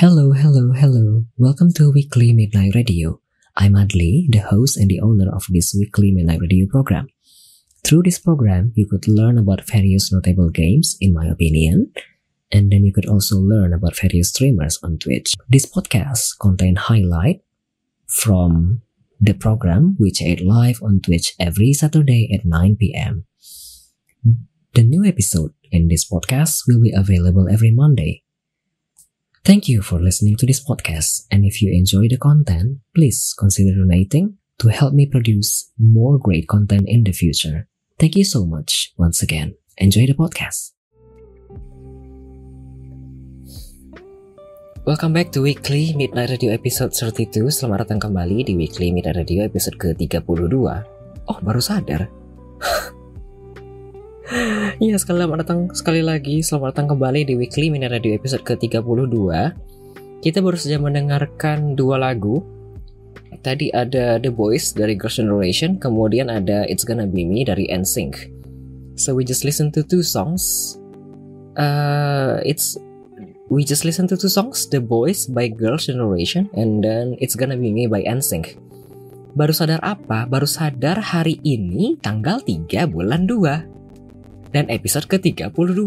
Hello, hello, hello. Welcome to Weekly Midnight Radio. I'm Adli, the host and the owner of this Weekly Midnight Radio program. Through this program, you could learn about various notable games, in my opinion, and then you could also learn about various streamers on Twitch. This podcast contains highlight from the program which aired live on Twitch every Saturday at 9 p.m. The new episode in this podcast will be available every Monday. Thank you for listening to this podcast, and if you enjoy the content, please consider donating to help me produce more great content in the future. Thank you so much once again. Enjoy the podcast. Welcome back to Weekly Midnight Radio episode 32 Selamat datang kembali di Weekly Midnight Radio episode ke-32 Oh baru sadar Iya, selamat datang sekali lagi. Selamat datang kembali di Weekly Mini Radio episode ke-32. Kita baru saja mendengarkan dua lagu. Tadi ada The Boys dari Girls' Generation, kemudian ada It's Gonna Be Me dari NSYNC. So we just listen to two songs. Uh, it's we just listen to two songs, The Boys by Girls' Generation and then It's Gonna Be Me by NSYNC. Baru sadar apa? Baru sadar hari ini tanggal 3 bulan 2 dan episode ke-32.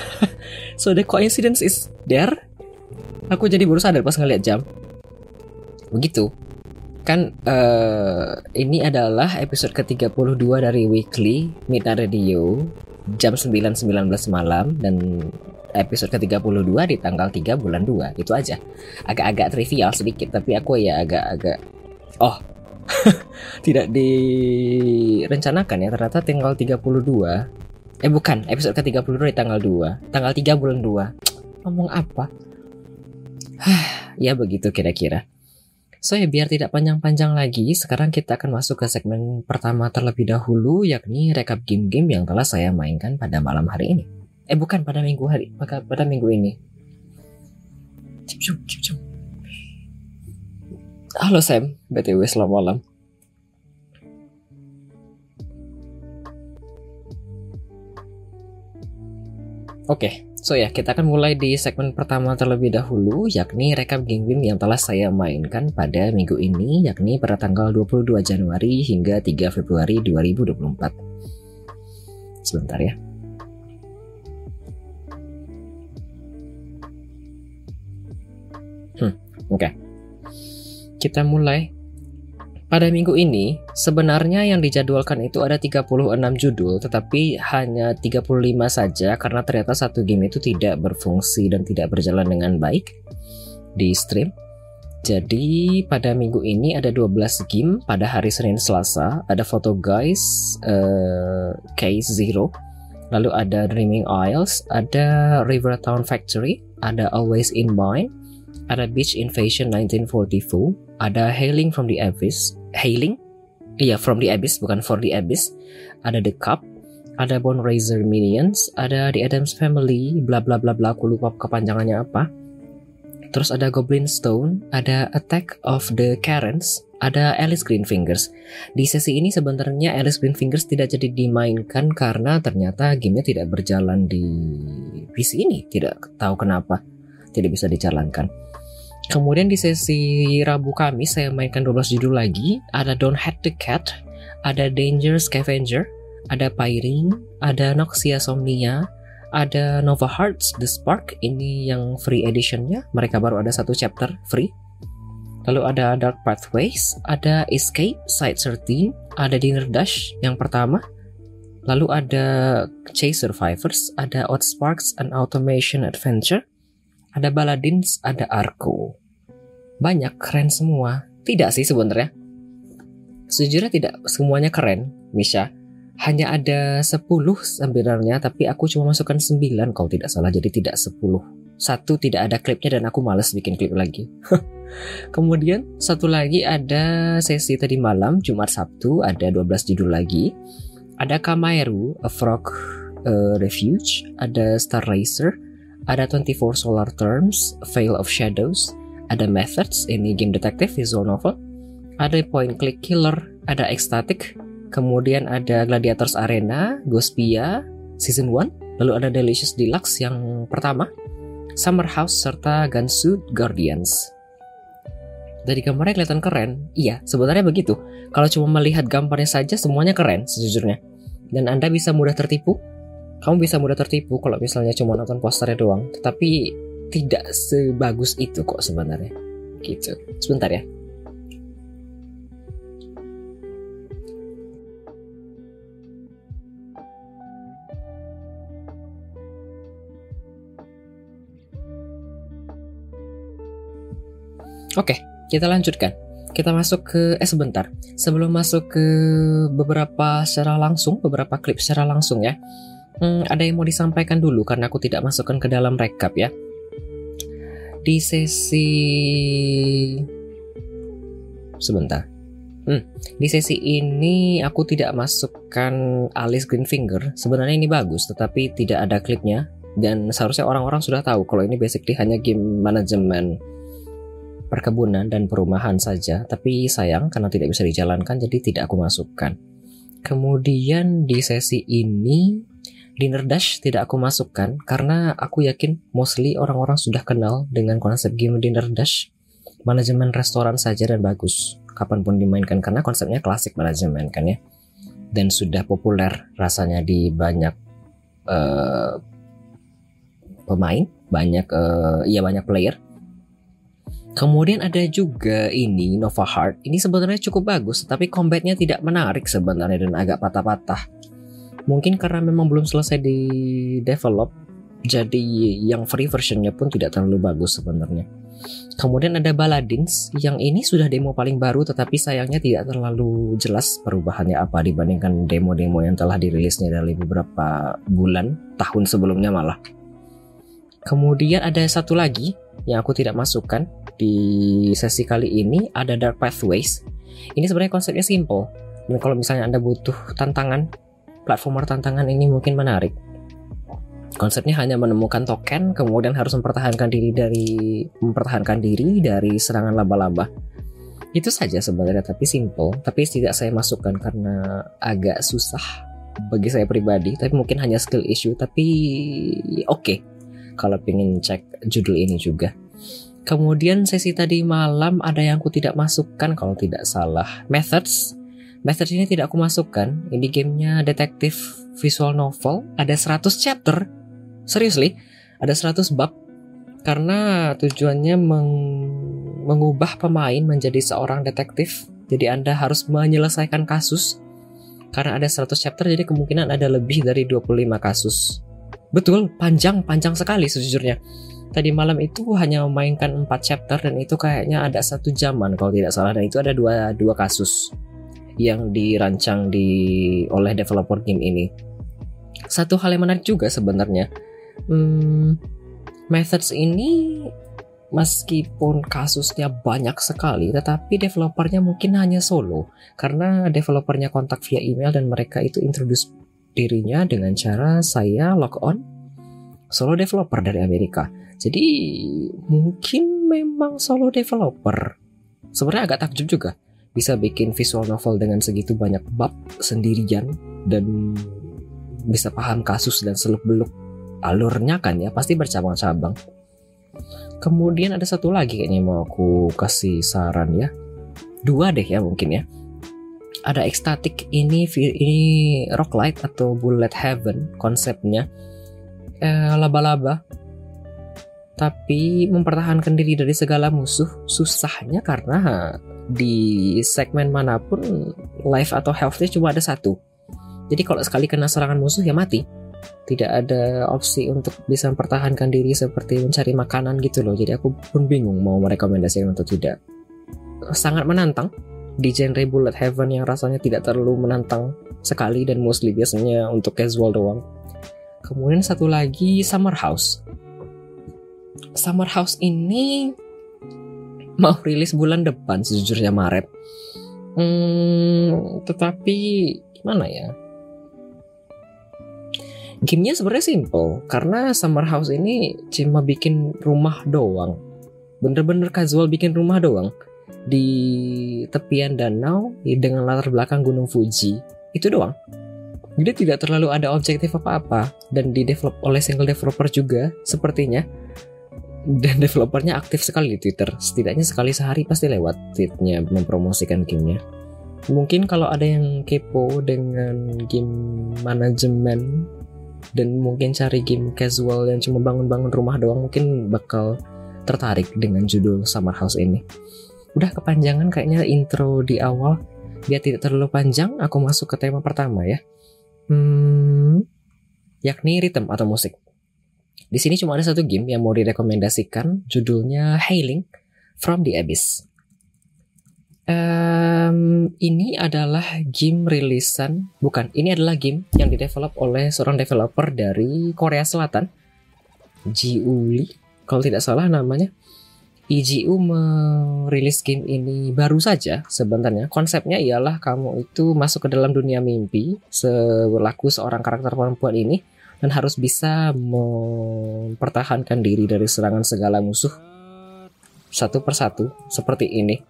so the coincidence is there. Aku jadi baru sadar pas ngeliat jam. Begitu. Kan uh, ini adalah episode ke-32 dari Weekly Mita Radio jam 9.19 malam dan episode ke-32 di tanggal 3 bulan 2 itu aja agak-agak trivial sedikit tapi aku ya agak-agak oh tidak direncanakan ya ternyata tanggal 32 Eh bukan, episode ke-32 di tanggal 2. Tanggal 3 bulan 2. Ngomong apa? ya begitu kira-kira. So ya biar tidak panjang-panjang lagi, sekarang kita akan masuk ke segmen pertama terlebih dahulu, yakni rekap game-game yang telah saya mainkan pada malam hari ini. Eh bukan, pada minggu hari, pada, pada minggu ini. Cip, cip, cip, Halo Sam, BTW selamat malam. Oke, okay, so ya kita akan mulai di segmen pertama terlebih dahulu yakni rekap game-game yang telah saya mainkan pada minggu ini yakni pada tanggal 22 Januari hingga 3 Februari 2024. Sebentar ya. Hmm, oke. Okay. Kita mulai pada minggu ini, sebenarnya yang dijadwalkan itu ada 36 judul, tetapi hanya 35 saja karena ternyata satu game itu tidak berfungsi dan tidak berjalan dengan baik di stream. Jadi pada minggu ini ada 12 game pada hari Senin Selasa, ada Photo Guys, uh, Case Zero, lalu ada Dreaming Isles, ada River Town Factory, ada Always in Mind, ada Beach Invasion 1944, ada Hailing from the Abyss, Hailing, iya From the Abyss bukan For the Abyss, ada The Cup, ada Bone Raiser Minions, ada The Adams Family, bla bla bla bla, aku lupa kepanjangannya apa. Terus ada Goblin Stone, ada Attack of the Karens, ada Alice Green Fingers. Di sesi ini sebenarnya Alice Green Fingers tidak jadi dimainkan karena ternyata gamenya tidak berjalan di PC ini. Tidak tahu kenapa tidak bisa dijalankan. Kemudian di sesi Rabu Kamis saya mainkan 12 judul lagi. Ada Don't Hate the Cat, ada Danger Scavenger, ada Pyring, ada Noxia Somnia, ada Nova Hearts The Spark ini yang free editionnya. Mereka baru ada satu chapter free. Lalu ada Dark Pathways, ada Escape Side 13, ada Dinner Dash yang pertama. Lalu ada Chase Survivors, ada Outsparks and Automation Adventure, ada Baladins, ada Arco banyak keren semua. Tidak sih sebenarnya. Sejujurnya tidak semuanya keren, Misha. Hanya ada 10 sebenarnya, tapi aku cuma masukkan 9 kalau tidak salah, jadi tidak 10. Satu tidak ada klipnya dan aku males bikin klip lagi. Kemudian satu lagi ada sesi tadi malam, Jumat Sabtu, ada 12 judul lagi. Ada Kamairu, A Frog uh, Refuge, ada Star Racer, ada 24 Solar Terms, Veil of Shadows, ada Methods, ini game detektif visual novel, ada Point Click Killer, ada Ecstatic, kemudian ada Gladiators Arena, Gospia, Season 1, lalu ada Delicious Deluxe yang pertama, Summer House serta Gansu Guardians. Dari gambarnya kelihatan keren, iya sebenarnya begitu. Kalau cuma melihat gambarnya saja semuanya keren sejujurnya. Dan Anda bisa mudah tertipu. Kamu bisa mudah tertipu kalau misalnya cuma nonton posternya doang. Tetapi tidak sebagus itu kok sebenarnya. Gitu. Sebentar ya. Oke, kita lanjutkan. Kita masuk ke eh sebentar. Sebelum masuk ke beberapa secara langsung, beberapa klip secara langsung ya. Hmm, ada yang mau disampaikan dulu karena aku tidak masukkan ke dalam rekap ya. Di sesi sebentar. Hmm, di sesi ini aku tidak masukkan Alice Greenfinger. Sebenarnya ini bagus, tetapi tidak ada klipnya dan seharusnya orang-orang sudah tahu kalau ini basically hanya game manajemen perkebunan dan perumahan saja, tapi sayang karena tidak bisa dijalankan jadi tidak aku masukkan. Kemudian di sesi ini Dinner Dash tidak aku masukkan karena aku yakin mostly orang-orang sudah kenal dengan konsep game Dinner Dash. Manajemen restoran saja dan bagus kapan pun dimainkan karena konsepnya klasik manajemen kan ya dan sudah populer rasanya di banyak uh, pemain banyak uh, ya banyak player Kemudian ada juga ini Nova Heart. Ini sebenarnya cukup bagus, tapi combatnya tidak menarik sebenarnya dan agak patah-patah. Mungkin karena memang belum selesai di develop, jadi yang free versionnya pun tidak terlalu bagus sebenarnya. Kemudian ada Baladins yang ini sudah demo paling baru tetapi sayangnya tidak terlalu jelas perubahannya apa dibandingkan demo-demo yang telah dirilisnya dari beberapa bulan tahun sebelumnya malah. Kemudian ada satu lagi yang aku tidak masukkan di sesi kali ini ada Dark Pathways. Ini sebenarnya konsepnya simple. Dan kalau misalnya Anda butuh tantangan, platformer tantangan ini mungkin menarik. Konsepnya hanya menemukan token, kemudian harus mempertahankan diri dari mempertahankan diri dari serangan laba-laba. Itu saja sebenarnya, tapi simple. Tapi tidak saya masukkan karena agak susah bagi saya pribadi. Tapi mungkin hanya skill issue. Tapi oke, okay, kalau ingin cek judul ini juga. Kemudian sesi tadi malam ada yang aku tidak masukkan kalau tidak salah. Methods. Methods ini tidak aku masukkan. Ini gamenya detektif visual novel. Ada 100 chapter. Seriously, ada 100 bab. Karena tujuannya meng mengubah pemain menjadi seorang detektif. Jadi Anda harus menyelesaikan kasus. Karena ada 100 chapter jadi kemungkinan ada lebih dari 25 kasus. Betul, panjang, panjang sekali sejujurnya tadi malam itu hanya memainkan 4 chapter dan itu kayaknya ada satu jaman kalau tidak salah dan itu ada dua dua kasus yang dirancang di oleh developer game ini. Satu hal yang menarik juga sebenarnya, hmm, methods ini meskipun kasusnya banyak sekali, tetapi developernya mungkin hanya solo karena developernya kontak via email dan mereka itu introduce dirinya dengan cara saya log on solo developer dari Amerika. Jadi mungkin memang solo developer. Sebenarnya agak takjub juga bisa bikin visual novel dengan segitu banyak bab sendirian dan bisa paham kasus dan seluk beluk alurnya kan ya pasti bercabang-cabang. Kemudian ada satu lagi kayaknya mau aku kasih saran ya. Dua deh ya mungkin ya. Ada Ecstatic ini ini rock light atau Bullet Heaven konsepnya. Eh, laba-laba tapi mempertahankan diri dari segala musuh susahnya karena di segmen mana pun life atau healthnya cuma ada satu. Jadi kalau sekali kena serangan musuh ya mati. Tidak ada opsi untuk bisa mempertahankan diri seperti mencari makanan gitu loh. Jadi aku pun bingung mau merekomendasikan atau tidak. Sangat menantang di genre Bullet Heaven yang rasanya tidak terlalu menantang sekali dan mostly biasanya untuk casual doang. Kemudian satu lagi Summer House Summer House ini mau rilis bulan depan sejujurnya Maret. Hmm, tetapi gimana ya? Gamenya sebenarnya simple karena Summer House ini cuma bikin rumah doang. Bener-bener casual bikin rumah doang di tepian danau dengan latar belakang Gunung Fuji. Itu doang. Jadi tidak terlalu ada objektif apa-apa dan di develop oleh single developer juga sepertinya dan developernya aktif sekali di Twitter. Setidaknya sekali sehari pasti lewat tweetnya mempromosikan gamenya. Mungkin kalau ada yang kepo dengan game manajemen dan mungkin cari game casual yang cuma bangun-bangun rumah doang mungkin bakal tertarik dengan judul Summer House ini. Udah kepanjangan kayaknya intro di awal. Biar tidak terlalu panjang, aku masuk ke tema pertama ya. Hmm, yakni rhythm atau musik. Di sini cuma ada satu game yang mau direkomendasikan, judulnya Hailing from the Abyss. Um, ini adalah game rilisan, bukan, ini adalah game yang didevelop oleh seorang developer dari Korea Selatan, Ji Uli, kalau tidak salah namanya. EGU merilis game ini baru saja sebenarnya. Konsepnya ialah kamu itu masuk ke dalam dunia mimpi selaku seorang karakter perempuan ini dan harus bisa mempertahankan diri dari serangan segala musuh satu persatu seperti ini.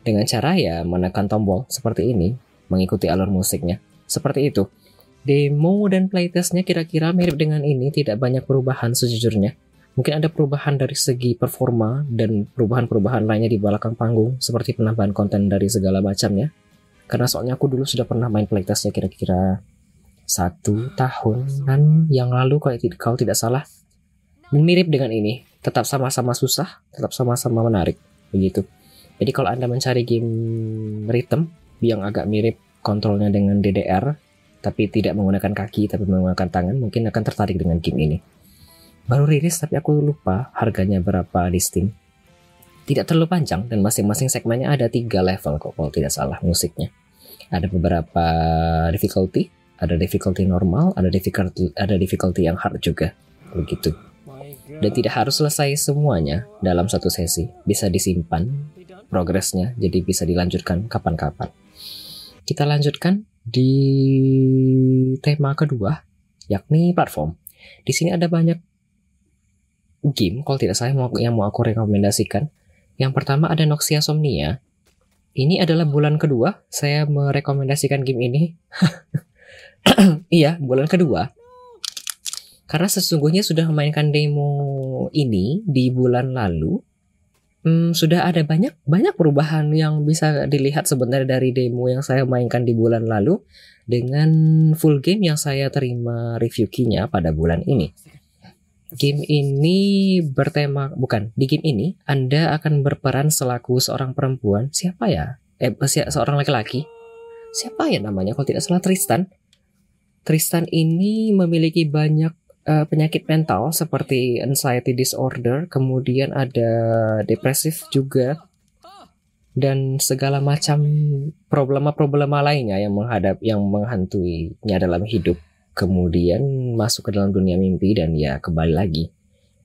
Dengan cara ya menekan tombol seperti ini mengikuti alur musiknya. Seperti itu. Demo dan playtestnya kira-kira mirip dengan ini tidak banyak perubahan sejujurnya. Mungkin ada perubahan dari segi performa dan perubahan-perubahan lainnya di belakang panggung seperti penambahan konten dari segala macamnya. Karena soalnya aku dulu sudah pernah main playtestnya kira-kira satu tahunan yang lalu kalau tidak, salah. Mirip dengan ini, tetap sama-sama susah, tetap sama-sama menarik, begitu. Jadi kalau Anda mencari game rhythm yang agak mirip kontrolnya dengan DDR, tapi tidak menggunakan kaki tapi menggunakan tangan, mungkin akan tertarik dengan game ini. Baru rilis tapi aku lupa harganya berapa di Steam. Tidak terlalu panjang dan masing-masing segmennya ada tiga level kok kalau tidak salah musiknya. Ada beberapa difficulty, ada difficulty normal, ada difficulty ada difficulty yang hard juga. Begitu. Dan tidak harus selesai semuanya dalam satu sesi. Bisa disimpan progresnya jadi bisa dilanjutkan kapan-kapan. Kita lanjutkan di tema kedua yakni platform. Di sini ada banyak game kalau tidak salah yang mau aku rekomendasikan. Yang pertama ada Noxia Somnia. Ini adalah bulan kedua saya merekomendasikan game ini. iya, bulan kedua. Karena sesungguhnya sudah memainkan demo ini di bulan lalu. Hmm, sudah ada banyak banyak perubahan yang bisa dilihat sebenarnya dari demo yang saya mainkan di bulan lalu dengan full game yang saya terima review key-nya pada bulan ini. Game ini bertema bukan di game ini Anda akan berperan selaku seorang perempuan siapa ya eh seorang laki-laki siapa ya namanya kalau tidak salah Tristan Tristan ini memiliki banyak uh, penyakit mental seperti anxiety disorder kemudian ada depresif juga dan segala macam problema-problema lainnya yang menghadap yang menghantuinya dalam hidup. Kemudian masuk ke dalam dunia mimpi dan ya kembali lagi.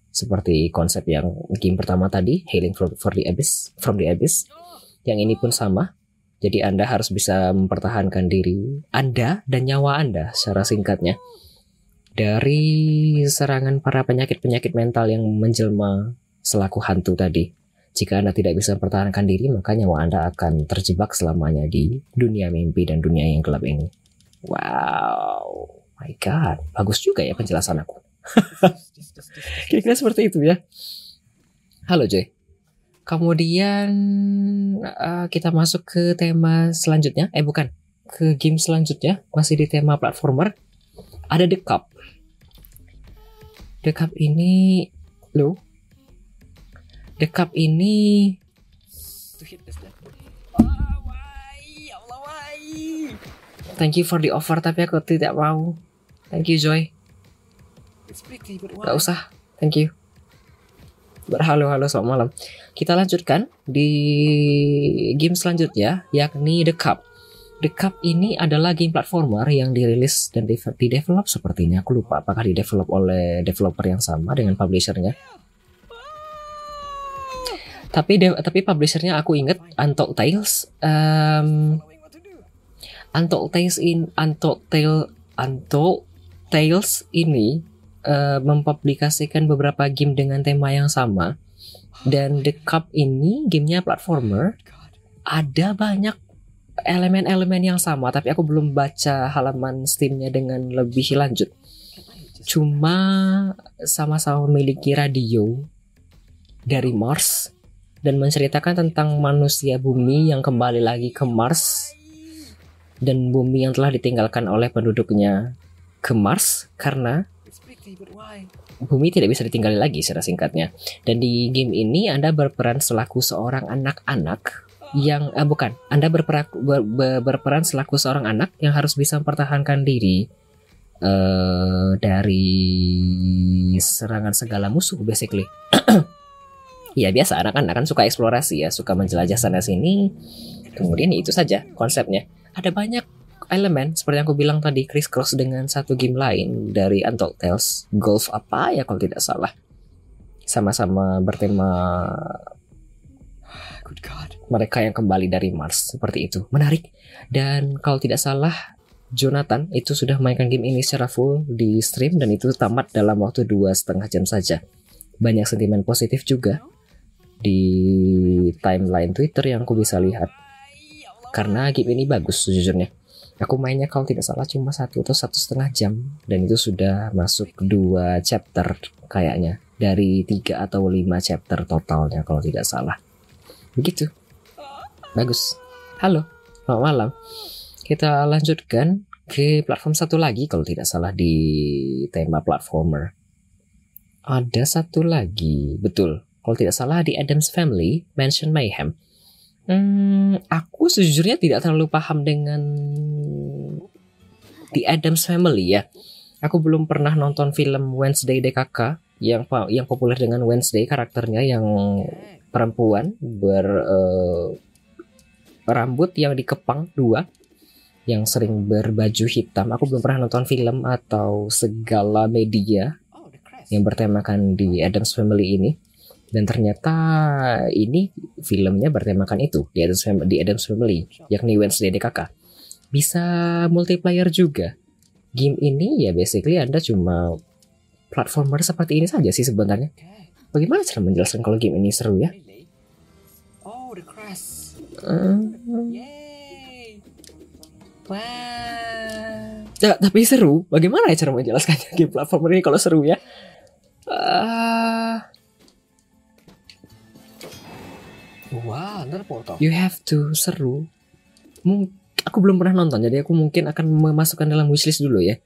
Seperti konsep yang game pertama tadi Healing for, for the Abyss from the Abyss yang ini pun sama jadi Anda harus bisa mempertahankan diri Anda dan nyawa Anda secara singkatnya dari serangan para penyakit-penyakit mental yang menjelma selaku hantu tadi. Jika Anda tidak bisa mempertahankan diri, maka nyawa Anda akan terjebak selamanya di dunia mimpi dan dunia yang gelap ini. Wow my god, bagus juga ya penjelasan aku. Kira-kira seperti itu ya. Halo Joy. Kemudian uh, kita masuk ke tema selanjutnya. Eh bukan, ke game selanjutnya masih di tema platformer. Ada The Cup. The Cup ini lo. The Cup ini Thank you for the offer tapi aku tidak mau. Thank you Joy. Gak usah. Thank you. Berhalo-halo selamat malam. Kita lanjutkan di game selanjutnya yakni The Cup. The Cup ini adalah game platformer yang dirilis dan di, develop sepertinya. Aku lupa apakah di develop oleh developer yang sama dengan publishernya. Tapi tapi publishernya aku inget Untold Tales. Um, Tales in Untold Tale Untold Tales ini uh, mempublikasikan beberapa game dengan tema yang sama dan The Cup ini gamenya platformer ada banyak elemen-elemen yang sama tapi aku belum baca halaman Steamnya dengan lebih lanjut. Cuma sama-sama memiliki radio dari Mars dan menceritakan tentang manusia bumi yang kembali lagi ke Mars dan bumi yang telah ditinggalkan oleh penduduknya ke Mars karena bumi tidak bisa ditinggali lagi secara singkatnya. Dan di game ini Anda berperan selaku seorang anak-anak yang eh, bukan, Anda berperan, ber, ber, berperan selaku seorang anak yang harus bisa mempertahankan diri uh, dari serangan segala musuh basically. ya biasa anak-anak kan suka eksplorasi ya, suka menjelajah sana sini. Kemudian ya itu saja konsepnya. Ada banyak elemen seperti yang aku bilang tadi Chris Cross dengan satu game lain dari Untold Tales Golf apa ya kalau tidak salah sama-sama bertema Good God. mereka yang kembali dari Mars seperti itu menarik dan kalau tidak salah Jonathan itu sudah mainkan game ini secara full di stream dan itu tamat dalam waktu dua setengah jam saja banyak sentimen positif juga di timeline Twitter yang aku bisa lihat. Karena game ini bagus sejujurnya. Aku mainnya kalau tidak salah cuma satu atau satu setengah jam dan itu sudah masuk dua chapter kayaknya dari tiga atau lima chapter totalnya kalau tidak salah. Begitu. Bagus. Halo, selamat malam. Kita lanjutkan ke platform satu lagi kalau tidak salah di tema platformer. Ada satu lagi, betul. Kalau tidak salah di Adams Family, Mansion Mayhem. Hmm, aku sejujurnya tidak terlalu paham dengan The Adams Family ya. Aku belum pernah nonton film Wednesday DKK yang yang populer dengan Wednesday karakternya yang perempuan ber uh, rambut yang dikepang dua yang sering berbaju hitam. Aku belum pernah nonton film atau segala media yang bertemakan di Adams Family ini dan ternyata ini filmnya bertemakan itu di Adams Family, di Adams Family yakni Wednesday DKK bisa multiplayer juga. Game ini ya basically anda cuma platformer seperti ini saja sih sebenarnya. Bagaimana cara menjelaskan kalau game ini seru ya? Oh the crash. Uh, Wow. Ya, tapi seru. Bagaimana ya cara menjelaskannya? Game platformer ini kalau seru ya? Uh, Wah, wow, portal. You have to seru. Mung aku belum pernah nonton, jadi aku mungkin akan memasukkan dalam wishlist dulu ya.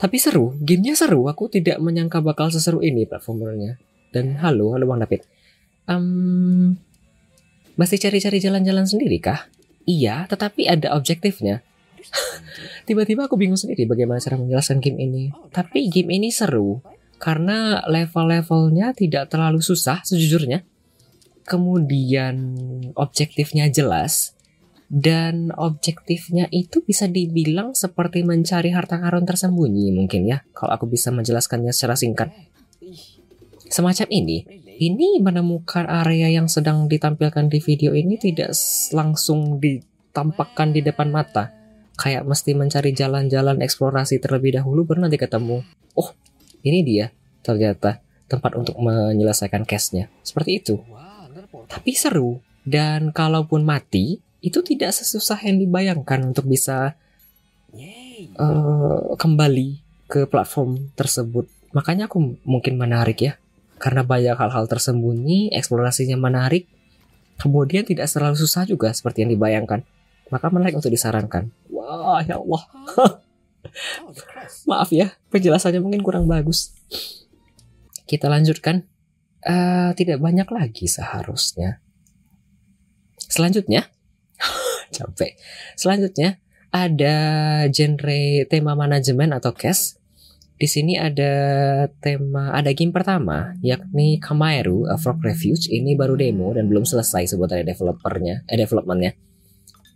Tapi seru, gamenya seru. Aku tidak menyangka bakal seseru ini platformernya. Dan halo, halo Bang David. Um, masih cari-cari jalan-jalan sendiri kah? Iya, tetapi ada objektifnya. Tiba-tiba aku bingung sendiri bagaimana cara menjelaskan game ini. Tapi game ini seru karena level-levelnya tidak terlalu susah sejujurnya kemudian objektifnya jelas dan objektifnya itu bisa dibilang seperti mencari harta karun tersembunyi mungkin ya kalau aku bisa menjelaskannya secara singkat. Semacam ini. Ini menemukan area yang sedang ditampilkan di video ini tidak langsung ditampakkan di depan mata. Kayak mesti mencari jalan-jalan eksplorasi terlebih dahulu baru nanti ketemu. Oh ini dia ternyata tempat untuk menyelesaikan case-nya. Seperti itu tapi seru. Dan kalaupun mati, itu tidak sesusah yang dibayangkan untuk bisa uh, kembali ke platform tersebut. Makanya aku mungkin menarik ya, karena banyak hal-hal tersembunyi, eksplorasinya menarik, kemudian tidak terlalu susah juga seperti yang dibayangkan. Maka menarik untuk disarankan. Wah, ya Allah. Maaf ya, penjelasannya mungkin kurang bagus. Kita lanjutkan uh, tidak banyak lagi seharusnya. Selanjutnya, capek. Selanjutnya ada genre tema manajemen atau cash. Di sini ada tema, ada game pertama yakni Kamaeru A Frog Refuge. Ini baru demo dan belum selesai sebetulnya developernya, eh developmentnya.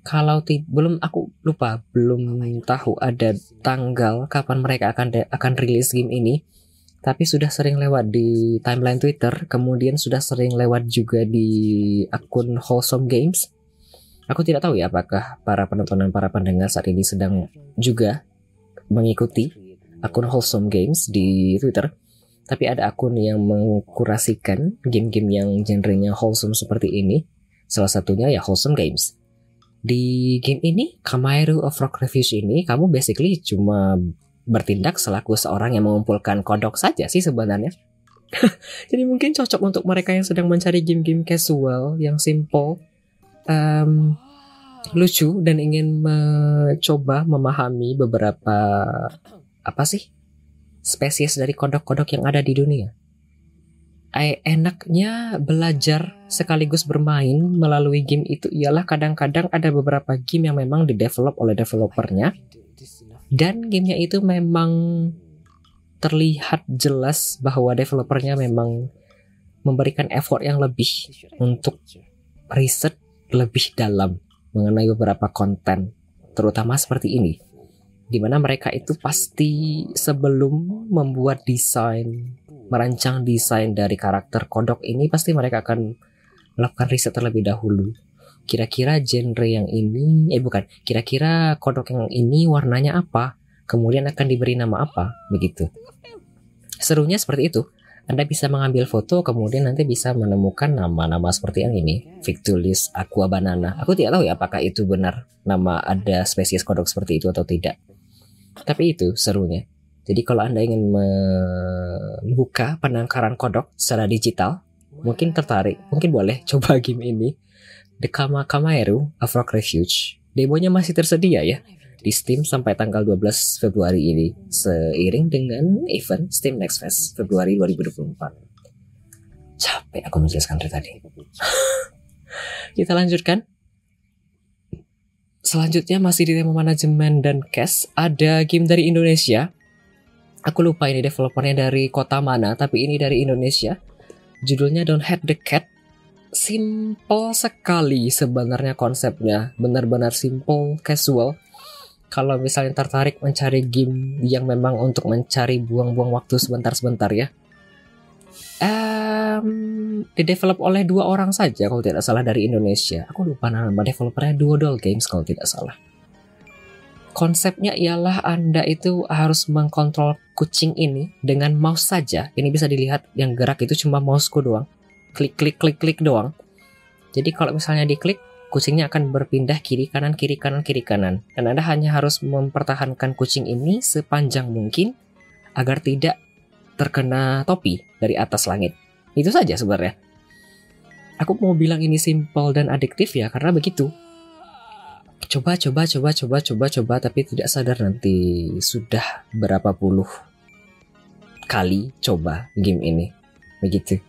Kalau belum aku lupa, belum tahu ada tanggal kapan mereka akan akan rilis game ini tapi sudah sering lewat di timeline Twitter, kemudian sudah sering lewat juga di akun Wholesome Games. Aku tidak tahu ya apakah para penonton dan para pendengar saat ini sedang juga mengikuti akun Wholesome Games di Twitter. Tapi ada akun yang mengkurasikan game-game yang genrenya wholesome seperti ini. Salah satunya ya Wholesome Games. Di game ini, Kamairu of Rock Reviews ini, kamu basically cuma bertindak selaku seorang yang mengumpulkan kodok saja sih sebenarnya. Jadi mungkin cocok untuk mereka yang sedang mencari game-game casual yang simple, um, lucu dan ingin mencoba memahami beberapa apa sih spesies dari kodok-kodok yang ada di dunia. Enaknya belajar sekaligus bermain melalui game itu ialah kadang-kadang ada beberapa game yang memang didevelop oleh developernya dan gamenya itu memang terlihat jelas bahwa developernya memang memberikan effort yang lebih untuk riset lebih dalam mengenai beberapa konten terutama seperti ini di mana mereka itu pasti sebelum membuat desain, merancang desain dari karakter kodok ini pasti mereka akan melakukan riset terlebih dahulu. Kira-kira genre yang ini, eh bukan, kira-kira kodok yang ini warnanya apa, kemudian akan diberi nama apa, begitu. Serunya seperti itu. Anda bisa mengambil foto, kemudian nanti bisa menemukan nama-nama seperti yang ini. Victulis aqua banana. Aku tidak tahu ya apakah itu benar nama ada spesies kodok seperti itu atau tidak. Tapi itu serunya. Jadi kalau Anda ingin membuka penangkaran kodok secara digital, mungkin tertarik, mungkin boleh coba game ini. The Kama Kamaeru, A Refuge. Demonya masih tersedia ya di Steam sampai tanggal 12 Februari ini seiring dengan event Steam Next Fest Februari 2024. Capek aku menjelaskan dari tadi. Kita lanjutkan. Selanjutnya masih di tema manajemen dan cash ada game dari Indonesia. Aku lupa ini developernya dari kota mana, tapi ini dari Indonesia. Judulnya Don't Have the Cat. Simple sekali sebenarnya konsepnya, benar-benar simple, casual kalau misalnya tertarik mencari game yang memang untuk mencari buang-buang waktu sebentar-sebentar ya. Um, didevelop oleh dua orang saja kalau tidak salah dari Indonesia. Aku lupa nama developernya Duodol Games kalau tidak salah. Konsepnya ialah Anda itu harus mengkontrol kucing ini dengan mouse saja. Ini bisa dilihat yang gerak itu cuma mouseku doang. Klik klik klik klik doang. Jadi kalau misalnya diklik kucingnya akan berpindah kiri kanan kiri kanan kiri kanan dan Anda hanya harus mempertahankan kucing ini sepanjang mungkin agar tidak terkena topi dari atas langit. Itu saja sebenarnya. Aku mau bilang ini simple dan adiktif ya karena begitu. Coba coba coba coba coba coba tapi tidak sadar nanti sudah berapa puluh kali coba game ini. Begitu.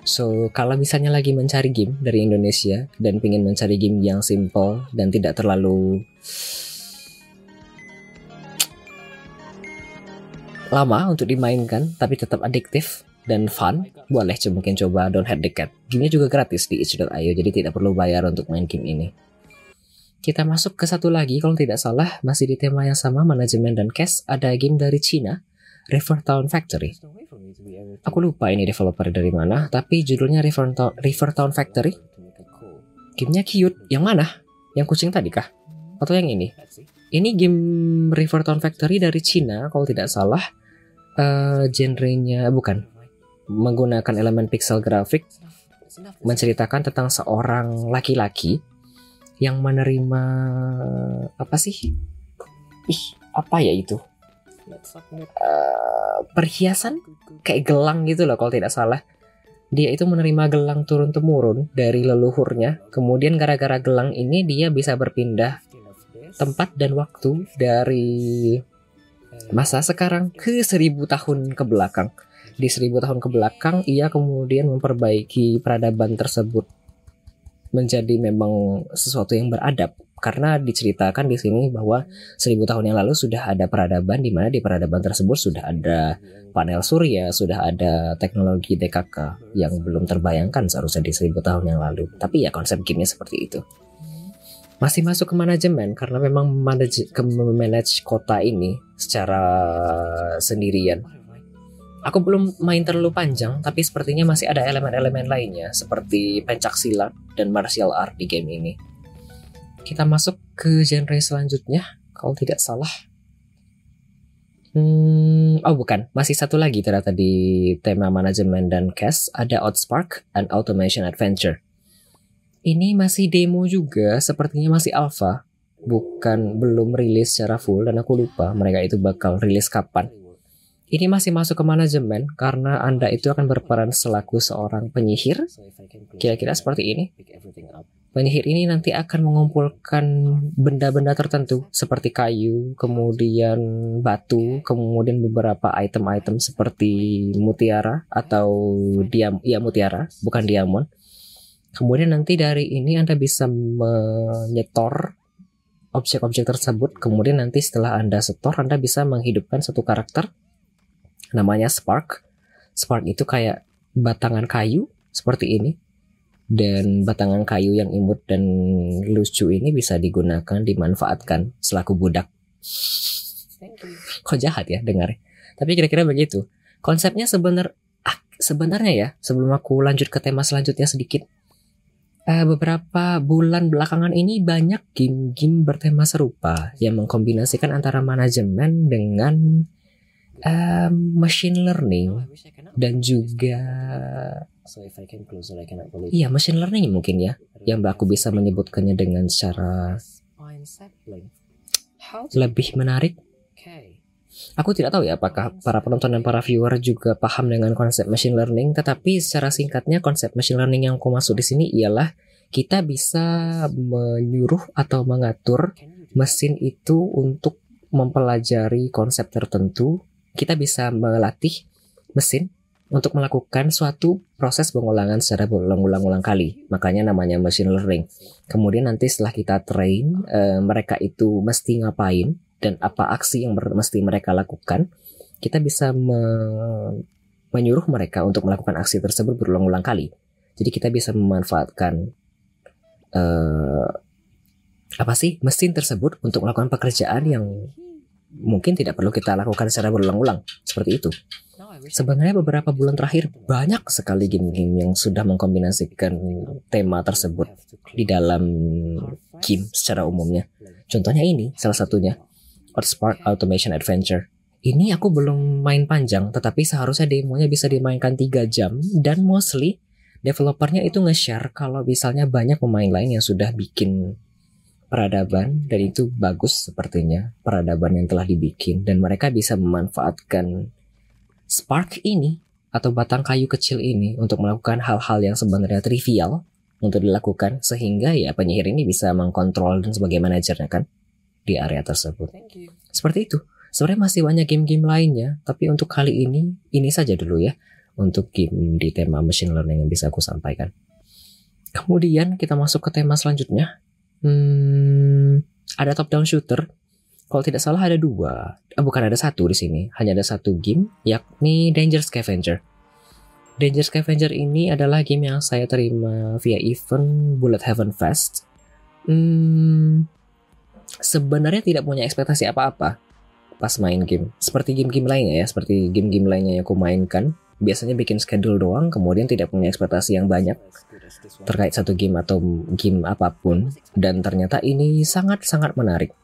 So, kalau misalnya lagi mencari game dari Indonesia dan ingin mencari game yang simple dan tidak terlalu lama untuk dimainkan tapi tetap adiktif dan fun, boleh coba mungkin coba Don't Have the Cat. Gamenya juga gratis di itch.io jadi tidak perlu bayar untuk main game ini. Kita masuk ke satu lagi kalau tidak salah masih di tema yang sama manajemen dan cash ada game dari Cina River Town Factory. Aku lupa ini developer dari mana, tapi judulnya River Town, River Town Factory. Gamenya cute. Yang mana? Yang kucing tadi kah? Atau yang ini? Ini game River Town Factory dari Cina, kalau tidak salah. Uh, genrenya bukan menggunakan elemen pixel grafik menceritakan tentang seorang laki-laki yang menerima apa sih? Ih, apa ya itu? Uh, perhiasan kayak gelang gitu loh kalau tidak salah. Dia itu menerima gelang turun temurun dari leluhurnya. Kemudian gara-gara gelang ini dia bisa berpindah tempat dan waktu dari masa sekarang ke seribu tahun ke belakang. Di seribu tahun ke belakang ia kemudian memperbaiki peradaban tersebut menjadi memang sesuatu yang beradab karena diceritakan di sini bahwa seribu tahun yang lalu sudah ada peradaban di mana di peradaban tersebut sudah ada panel surya, sudah ada teknologi DKK yang belum terbayangkan seharusnya di seribu tahun yang lalu. Tapi ya konsep gamenya seperti itu. Masih masuk ke manajemen karena memang manage, ke manage kota ini secara sendirian. Aku belum main terlalu panjang, tapi sepertinya masih ada elemen-elemen lainnya seperti pencak silat dan martial art di game ini kita masuk ke genre selanjutnya kalau tidak salah. Hmm, oh bukan, masih satu lagi ternyata di tema manajemen dan cash ada Outspark and Automation Adventure. Ini masih demo juga, sepertinya masih alpha, bukan belum rilis secara full dan aku lupa mereka itu bakal rilis kapan. Ini masih masuk ke manajemen karena Anda itu akan berperan selaku seorang penyihir. Kira-kira seperti ini. Penyihir ini nanti akan mengumpulkan benda-benda tertentu seperti kayu, kemudian batu, kemudian beberapa item-item seperti mutiara atau diam ya mutiara, bukan diamond. Kemudian nanti dari ini Anda bisa menyetor objek-objek tersebut. Kemudian nanti setelah Anda setor, Anda bisa menghidupkan satu karakter namanya Spark. Spark itu kayak batangan kayu seperti ini. Dan batangan kayu yang imut dan lucu ini bisa digunakan, dimanfaatkan selaku budak. Kok jahat ya dengar? Tapi kira-kira begitu. Konsepnya sebenar ah, sebenarnya ya, sebelum aku lanjut ke tema selanjutnya sedikit. Uh, beberapa bulan belakangan ini banyak game-game bertema serupa yang mengkombinasikan antara manajemen dengan um, machine learning oh, dan juga iya machine learning mungkin ya yang aku bisa menyebutkannya dengan secara lebih menarik. Aku tidak tahu ya apakah para penonton dan para viewer juga paham dengan konsep machine learning, tetapi secara singkatnya konsep machine learning yang aku masuk di sini ialah kita bisa menyuruh atau mengatur mesin itu untuk mempelajari konsep tertentu. Kita bisa melatih mesin untuk melakukan suatu proses pengulangan secara berulang-ulang kali. Makanya namanya machine learning. Kemudian nanti setelah kita train, e, mereka itu mesti ngapain dan apa aksi yang mesti mereka lakukan, kita bisa me menyuruh mereka untuk melakukan aksi tersebut berulang-ulang kali. Jadi kita bisa memanfaatkan e, apa sih mesin tersebut untuk melakukan pekerjaan yang mungkin tidak perlu kita lakukan secara berulang-ulang seperti itu. Sebenarnya beberapa bulan terakhir banyak sekali game-game yang sudah mengkombinasikan tema tersebut di dalam game secara umumnya. Contohnya ini salah satunya Earthspark Automation Adventure. Ini aku belum main panjang, tetapi seharusnya demonya bisa dimainkan 3 jam dan mostly developernya itu nge-share kalau misalnya banyak pemain lain yang sudah bikin peradaban dan itu bagus sepertinya peradaban yang telah dibikin dan mereka bisa memanfaatkan spark ini atau batang kayu kecil ini untuk melakukan hal-hal yang sebenarnya trivial untuk dilakukan sehingga ya penyihir ini bisa mengkontrol dan sebagai manajernya kan di area tersebut. Seperti itu. Sebenarnya masih banyak game-game lainnya, tapi untuk kali ini ini saja dulu ya untuk game di tema machine learning yang bisa aku sampaikan. Kemudian kita masuk ke tema selanjutnya Hmm, ada top down shooter. Kalau tidak salah ada dua, eh, bukan ada satu di sini. Hanya ada satu game, yakni Danger Scavenger. Danger Scavenger ini adalah game yang saya terima via event Bullet Heaven Fest. Hmm, sebenarnya tidak punya ekspektasi apa-apa pas main game. Seperti game-game lainnya ya, seperti game-game lainnya yang aku mainkan. Biasanya bikin schedule doang, kemudian tidak punya ekspektasi yang banyak terkait satu game atau game apa pun. Dan ternyata ini sangat-sangat menarik.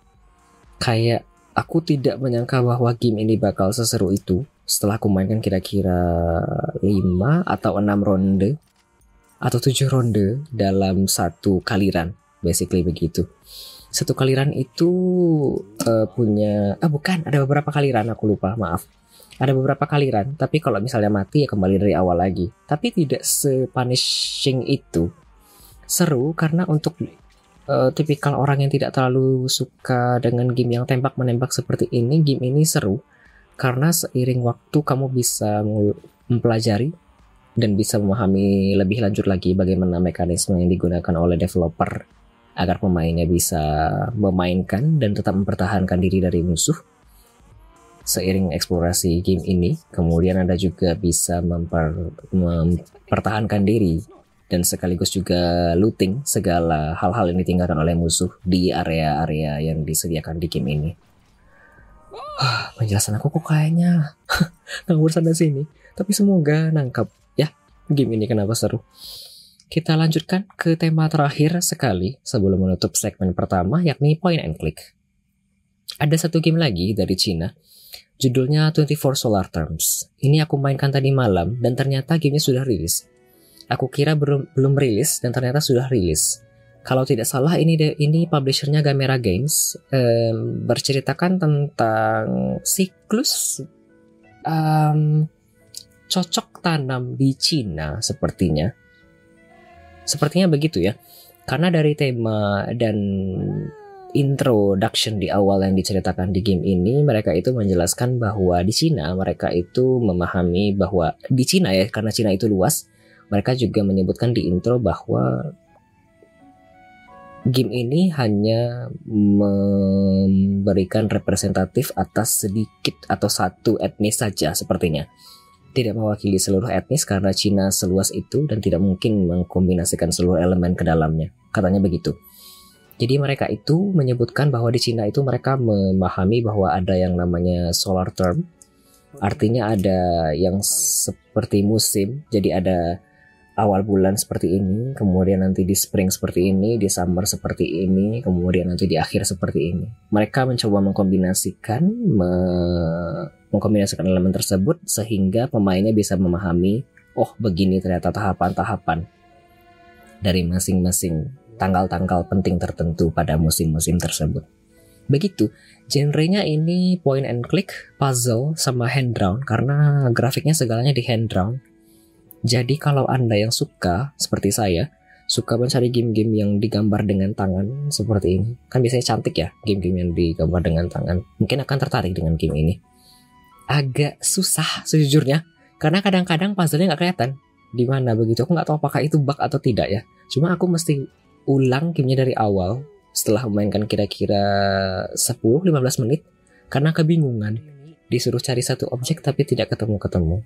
Kayak aku tidak menyangka bahwa game ini bakal seseru itu setelah aku mainkan kira-kira 5 atau 6 ronde atau 7 ronde dalam satu kaliran basically begitu. Satu kaliran itu uh, punya ah bukan ada beberapa kaliran aku lupa maaf ada beberapa kaliran, tapi kalau misalnya mati ya kembali dari awal lagi. Tapi tidak sepunishing itu. Seru karena untuk uh, tipikal orang yang tidak terlalu suka dengan game yang tembak menembak seperti ini, game ini seru karena seiring waktu kamu bisa mempelajari dan bisa memahami lebih lanjut lagi bagaimana mekanisme yang digunakan oleh developer agar pemainnya bisa memainkan dan tetap mempertahankan diri dari musuh seiring eksplorasi game ini, kemudian Anda juga bisa memper, mempertahankan diri dan sekaligus juga looting segala hal-hal yang ditinggalkan oleh musuh di area-area yang disediakan di game ini. penjelasan aku kok kayaknya ngawur sana sini, tapi semoga nangkap ya game ini kenapa seru. Kita lanjutkan ke tema terakhir sekali sebelum menutup segmen pertama yakni point and click. Ada satu game lagi dari Cina Judulnya 24 Solar Terms. Ini aku mainkan tadi malam dan ternyata gamenya sudah rilis. Aku kira belum belum rilis dan ternyata sudah rilis. Kalau tidak salah ini ini publishernya Gamera Games um, berceritakan tentang siklus um, cocok tanam di Cina sepertinya. Sepertinya begitu ya. Karena dari tema dan introduction di awal yang diceritakan di game ini, mereka itu menjelaskan bahwa di Cina mereka itu memahami bahwa di Cina ya, karena Cina itu luas, mereka juga menyebutkan di intro bahwa game ini hanya memberikan representatif atas sedikit atau satu etnis saja sepertinya. Tidak mewakili seluruh etnis karena Cina seluas itu dan tidak mungkin mengkombinasikan seluruh elemen ke dalamnya. Katanya begitu. Jadi mereka itu menyebutkan bahwa di Cina itu mereka memahami bahwa ada yang namanya solar term. Artinya ada yang seperti musim. Jadi ada awal bulan seperti ini, kemudian nanti di spring seperti ini, di summer seperti ini, kemudian nanti di akhir seperti ini. Mereka mencoba mengkombinasikan me mengkombinasikan elemen tersebut sehingga pemainnya bisa memahami, oh begini ternyata tahapan-tahapan dari masing-masing tanggal-tanggal penting tertentu pada musim-musim tersebut. Begitu, genrenya ini point and click, puzzle, sama hand drawn karena grafiknya segalanya di hand drawn jadi kalau Anda yang suka, seperti saya, suka mencari game-game yang digambar dengan tangan seperti ini. Kan biasanya cantik ya game-game yang digambar dengan tangan. Mungkin akan tertarik dengan game ini. Agak susah sejujurnya. Karena kadang-kadang puzzle-nya nggak kelihatan. Di mana begitu. Aku nggak tahu apakah itu bug atau tidak ya. Cuma aku mesti ulang gamenya dari awal. Setelah memainkan kira-kira 10-15 menit. Karena kebingungan. Disuruh cari satu objek tapi tidak ketemu-ketemu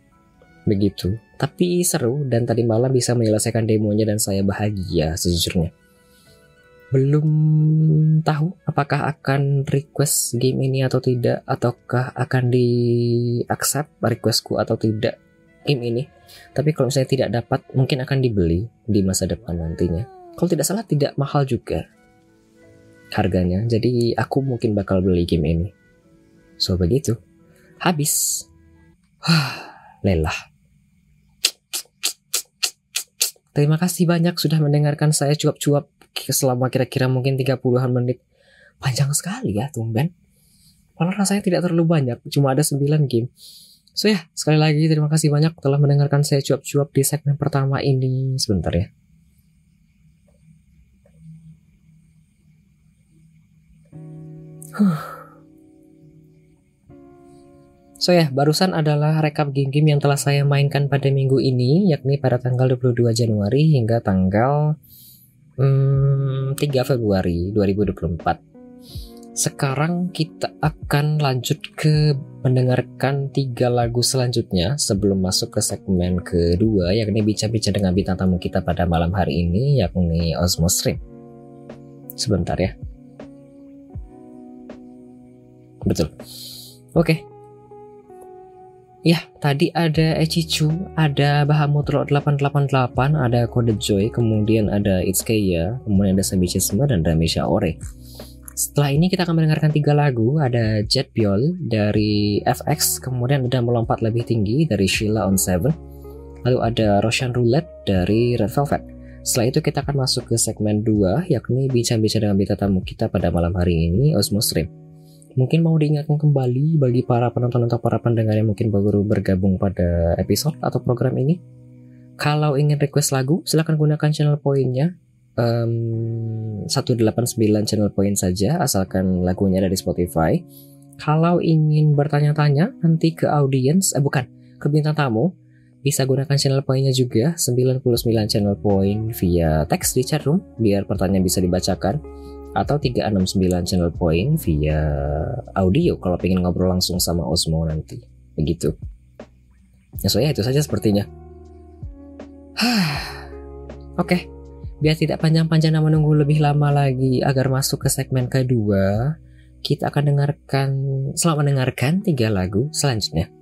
begitu. Tapi seru dan tadi malam bisa menyelesaikan demonya dan saya bahagia sejujurnya. Belum tahu apakah akan request game ini atau tidak ataukah akan di accept requestku atau tidak game ini. Tapi kalau saya tidak dapat mungkin akan dibeli di masa depan nantinya. Kalau tidak salah tidak mahal juga harganya. Jadi aku mungkin bakal beli game ini. So begitu. Habis. Lelah. Terima kasih banyak sudah mendengarkan saya cuap-cuap selama kira-kira mungkin 30-an menit. Panjang sekali ya, tumben. Malah rasanya tidak terlalu banyak, cuma ada 9 game. So ya, sekali lagi terima kasih banyak telah mendengarkan saya cuap-cuap di segmen pertama ini. Sebentar ya. So ya, barusan adalah rekap game-game yang telah saya mainkan pada minggu ini, yakni pada tanggal 22 Januari hingga tanggal hmm, 3 Februari 2024. Sekarang kita akan lanjut ke mendengarkan tiga lagu selanjutnya sebelum masuk ke segmen kedua, yakni bicara-bicara dengan bintang tamu kita pada malam hari ini, yakni Osmo Stream. Sebentar ya. Betul. Oke, okay, Ya, tadi ada Echichu, ada Bahamut Road 888, ada Code Joy, kemudian ada Itsukeya, kemudian ada Sabichisme dan Damisha Ore. Setelah ini kita akan mendengarkan tiga lagu, ada Jet Biol dari FX, kemudian ada Melompat Lebih Tinggi dari Sheila on Seven, lalu ada Roshan Roulette dari Red Velvet. Setelah itu kita akan masuk ke segmen 2, yakni bincang-bincang dengan bintang tamu kita pada malam hari ini, Osmo Stream. Mungkin mau diingatkan kembali bagi para penonton atau para pendengar yang mungkin baru bergabung pada episode atau program ini. Kalau ingin request lagu, silahkan gunakan channel poinnya. Um, 189 channel point saja, asalkan lagunya ada di Spotify. Kalau ingin bertanya-tanya, nanti ke audience, eh bukan, ke bintang tamu, bisa gunakan channel poinnya juga, 99 channel point via teks di chatroom, biar pertanyaan bisa dibacakan atau 369 channel point via audio kalau pengen ngobrol langsung sama Osmo nanti. Begitu. Ya soalnya itu saja sepertinya. Oke, okay. biar tidak panjang-panjang dan menunggu lebih lama lagi agar masuk ke segmen kedua, kita akan dengarkan, selamat mendengarkan tiga lagu selanjutnya.